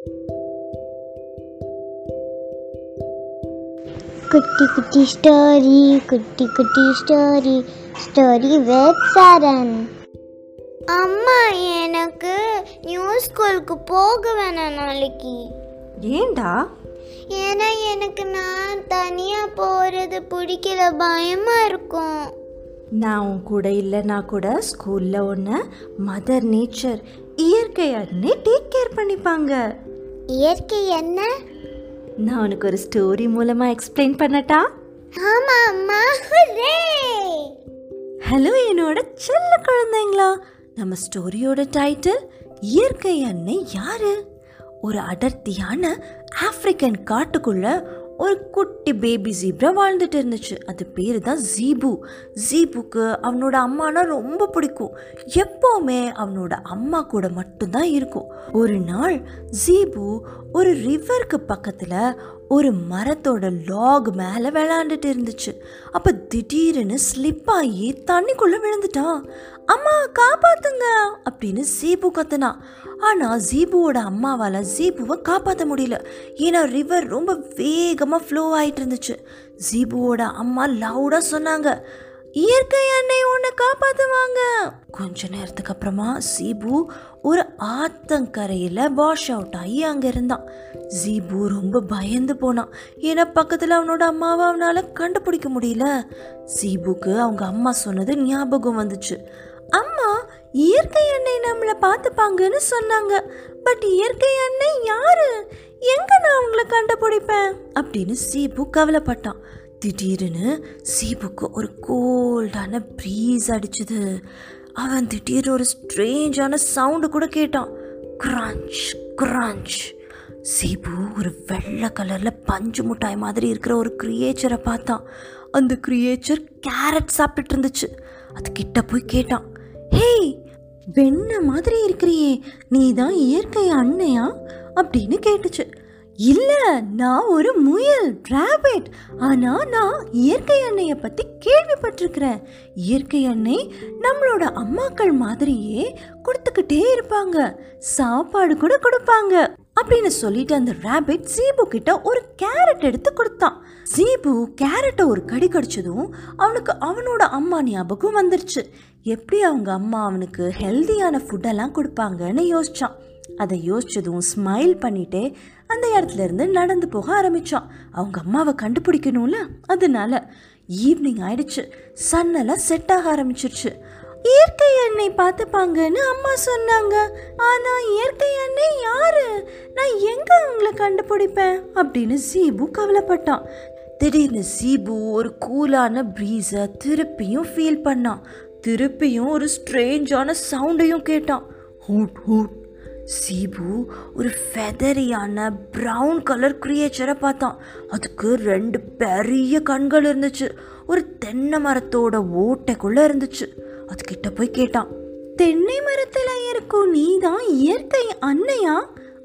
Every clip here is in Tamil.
குட்டி குட்டி ஸ்டோரி குட்டி குட்டி ஸ்டோரி ஸ்டோரி வித் சரண். அம்மா எனக்கு நியூ ஸ்கூலுக்கு போக வேணாம் நாளைக்கு. ஏண்டா ஏன்னா எனக்கு நான் தனியாக போகிறது பிடிக்கல பயமாக இருக்கும். நான் உன் கூட இல்லைனா கூட ஸ்கூலில் ஒன்று மதர் நேச்சர் இயற்கை அண்ணே டேக் கேர் பண்ணிப்பாங்க. இயற்கை என்ன நான் உனக்கு ஒரு ஸ்டோரி மூலமாக எக்ஸ்பிளைன் பண்ணட்டா? ஆமாம் அம்மா. ஹலோ என்னோட செல்ல குழந்தைங்களா. நம்ம ஸ்டோரியோட டைட்டில் இயற்கை அன்னை யாரு? ஒரு அடர்த்தியான ஆப்பிரிக்கன் காட்டுக்குள்ள ஒரு குட்டி பேபி ஜீப்ரா வாழ்ந்துட்டு இருந்துச்சு. அது பேர் தான் ஜீபு. ஜீபுக்கு அவனோட அம்மானா ரொம்ப பிடிக்கும். எப்போவுமே அவனோட அம்மா கூட மட்டும்தான் இருக்கும். ஒரு நாள் ஜீபு ஒரு ரிவருக்கு பக்கத்தில் ஒரு மரத்தோட லாக் மேலே விளாண்டுட்டு இருந்துச்சு. அப்போ திடீர்னு ஸ்லிப் ஆகி தண்ணிக்குள்ளே விழுந்துட்டான். அம்மா காப்பாத்துங்க! அப்படின்னு சீபு கத்துனா ஆனால் ஜீபுவோட அம்மாவால் ஜீபுவை காப்பாற்ற முடியல. ஏன்னா ரிவர் ரொம்ப வேகமாக ஃப்ளோ ஆகிட்டு இருந்துச்சு. ஜீபுவோட அம்மா லவுடாக சொன்னாங்க இயற்கை அன்னை உன்னை காப்பாற்றுவாங்க கொஞ்ச நேரத்துக்கு அப்புறமா ஜீபு ஒரு ஆத்தங்கரையில் வாஷ் அவுட் ஆகி அங்கே இருந்தான். ஜீபு ரொம்ப பயந்து போனான் ஏன்னா பக்கத்தில் அவனோட அம்மாவை அவனால் கண்டுபிடிக்க முடியல. ஜீபுக்கு அவங்க அம்மா சொன்னது ஞாபகம் வந்துச்சு. அம்மா இயற்கை அன்னை நம்மளை பார்த்துப்பாங்கன்னு சொன்னாங்க. பட் இயற்கை அன்னை யாரு? எங்க நான் அவங்கள கண்டுபிடிப்பேன்? அப்படின்னு சீபு கவலைப்பட்டான். திடீர்னு சீபுக்கு ஒரு கோல்டான ப்ரீஸ் அடிச்சுது. அவன் திடீர்னு ஒரு ஸ்ட்ரேஞ்சான சவுண்டு கூட கேட்டான். கிரான்ச் கிரான்ச் சீபு ஒரு வெள்ளை கலரில் பஞ்சு மிட்டாய் மாதிரி இருக்கிற ஒரு கிரியேச்சரை பார்த்தான். அந்த கிரியேச்சர் கேரட் சாப்பிட்டுட்டு இருந்துச்சு. அது கிட்ட போய் கேட்டான். வெண்ண மாதிரி இருக்கிறியே நீ தான் இயற்கை அன்னையா? அப்படின்னு கேட்டுச்சு. இல்லை நான் ஒரு முயல் ராபிட் ஆனால் நான் இயற்கை அன்னையை பற்றி கேள்விப்பட்டிருக்கிறேன். இயற்கை அன்னை நம்மளோட அம்மாக்கள் மாதிரியே கொடுத்துக்கிட்டே இருப்பாங்க. சாப்பாடு கூட கொடுப்பாங்க. அப்படின்னு சொல்லிட்டு அந்த ராபிட் சீபு கிட்ட ஒரு கேரட் எடுத்து கொடுத்தான். சீபு கேரட்டை ஒரு கடி கடிச்சதும் அவனுக்கு அவனோட அம்மா ஞாபகம் வந்துருச்சு. எப்படி அவங்க அம்மா அவனுக்கு ஹெல்தியான ஃபுட்டெல்லாம் கொடுப்பாங்கன்னு யோசிச்சான். அதை யோசிச்சதும் ஸ்மைல் பண்ணிட்டே அந்த இடத்துல இருந்து நடந்து போக ஆரம்பிச்சான். அவங்க அம்மாவை கண்டுபிடிக்கணும்ல அதனால ஈவினிங் ஆயிடுச்சு. சன்னெல்லாம் செட் ஆக ஆரம்பிச்சிருச்சு. இயற்கை எண்ணெய் பார்த்துப்பாங்கன்னு அம்மா சொன்னாங்க. ஆனால் இயற்கை எண்ணெய் யாரு? நான் எங்க அவங்கள கண்டுபிடிப்பேன்? அப்படின்னு சீபு கவலைப்பட்டான். திடீர்னு சீபு ஒரு கூலான ப்ரீஸை திருப்பியும் ஃபீல் பண்ணான். திருப்பியும் ஒரு ஸ்ட்ரேஞ்சான சவுண்டையும் கேட்டான். Hood hood. சீபு ஒரு ஃபெதரியான ப்ரௌன் கலர் கிரியேச்சரை பார்த்தான். அதுக்கு ரெண்டு பெரிய கண்கள் இருந்துச்சு. ஒரு தென்னை மரத்தோட ஓட்டைக்குள்ளே இருந்துச்சு. அது கிட்ட போய் கேட்டான் தென்னை மரத்தில் இருக்கும் நீ தான் இயற்கை அன்னையா?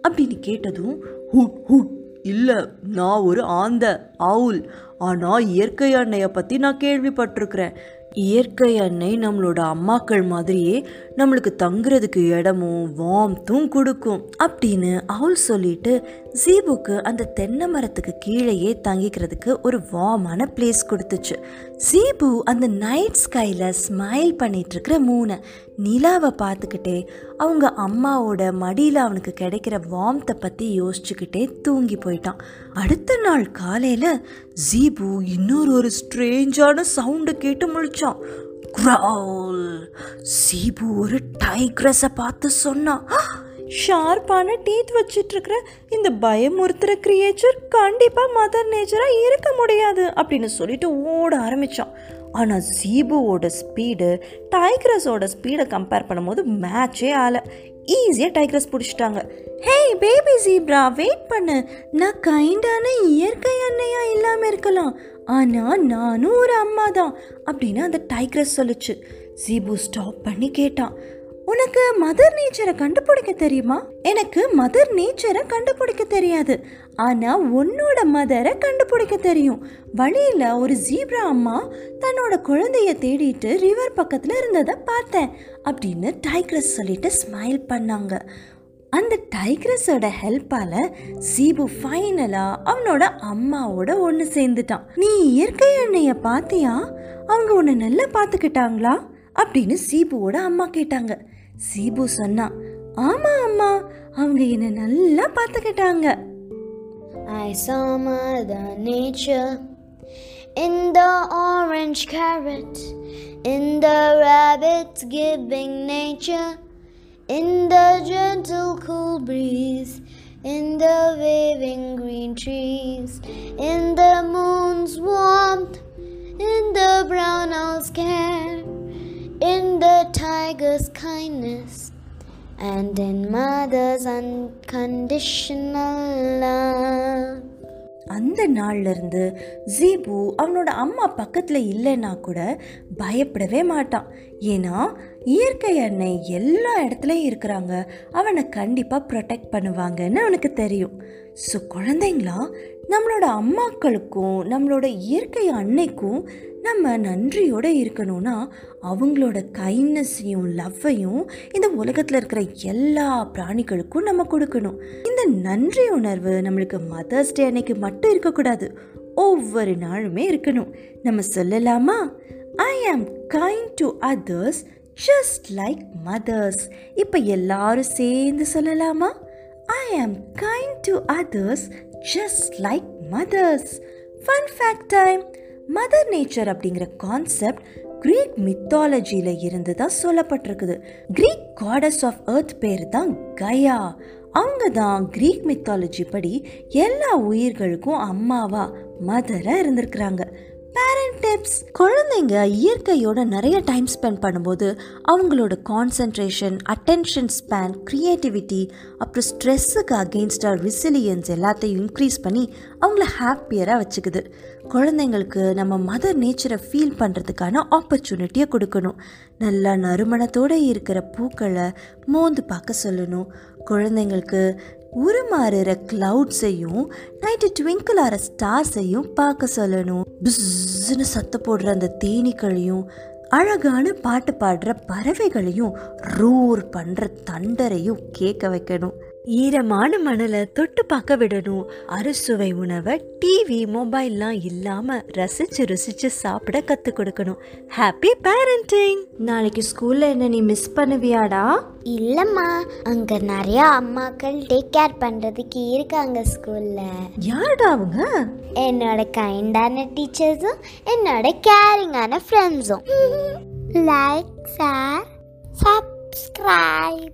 அப்படின்னு கேட்டதும் ஹுட் ஹுட் இல்லை நான் ஒரு ஆந்த ஆவுல். ஆனால் இயற்கை அன்னையை பற்றி நான் கேள்விப்பட்டிருக்கிறேன். இயற்கை அன்னை நம்மளோட அம்மாக்கள் மாதிரியே நம்மளுக்கு தங்குறதுக்கு இடமும் வாம்த்தும் கொடுக்கும் அப்படின்னு அவள் சொல்லிட்டு ஜீபுக்கு அந்த தென்னை மரத்துக்கு கீழேயே தங்கிக்கிறதுக்கு ஒரு வார்மான பிளேஸ் கொடுத்துச்சு. ஜீபு அந்த நைட் ஸ்கைல ஸ்மைல் பண்ணிட்டு இருக்கிற மூனை நிலாவை பார்த்துக்கிட்டே அவங்க அம்மாவோட மடியில் அவனுக்கு கிடைக்கிற வார்ம்த்தை பற்றி யோசிச்சுக்கிட்டே தூங்கி போயிட்டான். அடுத்த நாள் காலையில் ஜீபு இன்னொரு ஒரு ஸ்ட்ரேஞ்சான சவுண்டை கேட்டு முழிச்சான். க்ரௌல்! சீபு ஒரு டைக்ரஸை பார்த்து சொன்னான். ஷார்ப்பான டீத் வச்சிட்ருக்கிற இந்த பயமுறுத்துகிற கிரியேச்சர் கண்டிப்பாக மதர் நேச்சராக இருக்க முடியாது அப்படின்னு சொல்லிட்டு ஓட ஆரம்பித்தான் ஆனால் ஜீபுவோட ஸ்பீடு டைக்ரஸோட ஸ்பீடை கம்பேர் பண்ணும்போது மேட்சே ஆலை ஈஸியாக டைக்ரஸ் பிடிச்சிட்டாங்க. ஹேய் பேபி ஜீப்ரா வெயிட் பண்ணு. நான் கைண்டான இயற்கை அன்னையாக இல்லாமல் இருக்கலாம். ஆனால் நானும் ஒரு அம்மா தான் அப்படின்னு அந்த டைக்ரஸ் சொல்லுச்சு. ஜீபு ஸ்டாப் பண்ணி கேட்டான். உனக்கு மதர் நேச்சரை கண்டுபிடிக்க தெரியுமா? எனக்கு மதர் நேச்சரை கண்டுபிடிக்க தெரியாது. ஆனா உன்னோட மதரை கண்டுபிடிக்க தெரியும். வழியில ஒரு ஜீப்ரா அம்மா தன்னோட குழந்தைய தேடிட்டு ரிவர் பக்கத்துல இருந்ததை பார்த்தேன் அப்படின்னு டைக்ரஸ் சொல்லிட்டு ஸ்மைல் பண்ணாங்க. அந்த டைக்ரஸோட ஹெல்ப்பால சீபு ஃபைனலா அவனோட அம்மாவோட ஒன்று சேர்ந்துட்டான். நீ இயற்கை அன்னைய பார்த்தியா? அவங்க உன்னை நல்லா பார்த்துக்கிட்டாங்களா? அப்படின்னு சீபுவோட அம்மா கேட்டாங்க. சீபு சொன்னான் ஆமா அம்மா அவங்க என்ன நல்லா பார்த்துக்கிட்டாங்க I saw Mother Nature in the orange carrot, in the rabbit's giving nature, in the gentle cool breeze, in the waving green trees, in the moon. Tiger's kindness, and in mother's unconditional love. அந்த நாள்ல இருந்து ஜீபு அவனோட அம்மா பக்கத்துல இல்லைன்னா கூட பயப்படவே மாட்டான் ஏன்னா இயற்கை அன்னை எல்லா இடத்துலையும் இருக்கிறாங்க. அவனை கண்டிப்பாக ப்ரொடெக்ட் பண்ணுவாங்கன்னு அவனுக்கு தெரியும். ஸோ குழந்தைங்களா நம்மளோட அம்மாக்களுக்கும் நம்மளோட இயற்கை அன்னைக்கும் நம்ம நன்றியோட இருக்கணும்னா அவங்களோட கைண்ட்னஸையும் லவ்வையும் இந்த உலகத்தில் இருக்கிற எல்லா பிராணிகளுக்கும் நம்ம கொடுக்கணும். இந்த நன்றி உணர்வு நம்மளுக்கு மதர்ஸ் டே அன்னைக்கு மட்டும் இருக்கக்கூடாது. ஒவ்வொரு நாளுமே இருக்கணும். நம்ம சொல்லலாமா? I am kind to others just like mothers இப்போ எல்லாரும் சேர்ந்து சொல்லலாமா? I am kind to others just like mothers fun fact time mother nature அப்படிங்கிற கான்செப்ட் கிரீக் மித்தாலஜியில் இருந்து தான் சொல்லப்பட்டிருக்குது. கிரீக் காடஸ் ஆஃப் எர்த் பேர் தான் கயா அவங்க தான் கிரீக் மித்தாலஜி படி எல்லா உயிர்களுக்கும் அம்மாவா மதராக இருந்திருக்கிறாங்க. பேரண்ட் டிப்ஸ் குழந்தைங்க இயற்கையோட நிறைய டைம் ஸ்பெண்ட் பண்ணும்போது அவங்களோட கான்சென்ட்ரேஷன் அட்டென்ஷன் ஸ்பேன் க்ரியேட்டிவிட்டி அப்புறம் ஸ்ட்ரெஸ்ஸுக்கு அகெயின்ஸ்டாக ரிசிலியன்ஸ் எல்லாத்தையும் இன்க்ரீஸ் பண்ணி அவங்கள ஹாப்பியராக வச்சுக்குது. குழந்தைங்களுக்கு நம்ம மதர் நேச்சரை ஃபீல் பண்ணுறதுக்கான ஆப்பர்ச்சுனிட்டியை கொடுக்கணும். நல்லா நறுமணத்தோடு இருக்கிற பூக்களை மோந்து பார்க்க சொல்லணும். குழந்தைங்களுக்கு உருமாறுற கிளவுட்ஸையும் நைட்டு ட்விங்கிள் ஆகிற ஸ்டார்ஸையும் பார்க்க சொல்லணும். பிஸ்ன்னு சத்த போடுற அந்த தேனீக்களையும் அழகான பாட்டு பாடுற பறவைகளையும் ரூர் பண்ணுற தண்டரையும் கேட்க வைக்கணும். ஈரமான மணலை தொட்டு பார்க்க விடணும். அறுசுவை உணவை டிவி மொபைல்லாம் இல்லாம ரசிச்சு ருசிச்சு சாப்பிட கத்து கொடுக்கணும். ஹாப்பி பேரண்டிங் நாளைக்கு ஸ்கூல்ல என்ன நீ மிஸ் பண்ணுவியாடா? இல்லைம்மா அங்கே நிறைய அம்மாக்கள் டேக் கேர் பண்ணுறதுக்கு இருக்காங்க ஸ்கூலில். யாருடா அவங்க? என்னோட கைண்டான டீச்சர்ஸும் என்னோட கேரிங்கான ஃப்ரெண்ட்ஸும் லைக் சார் சப்ஸ்கிரைப்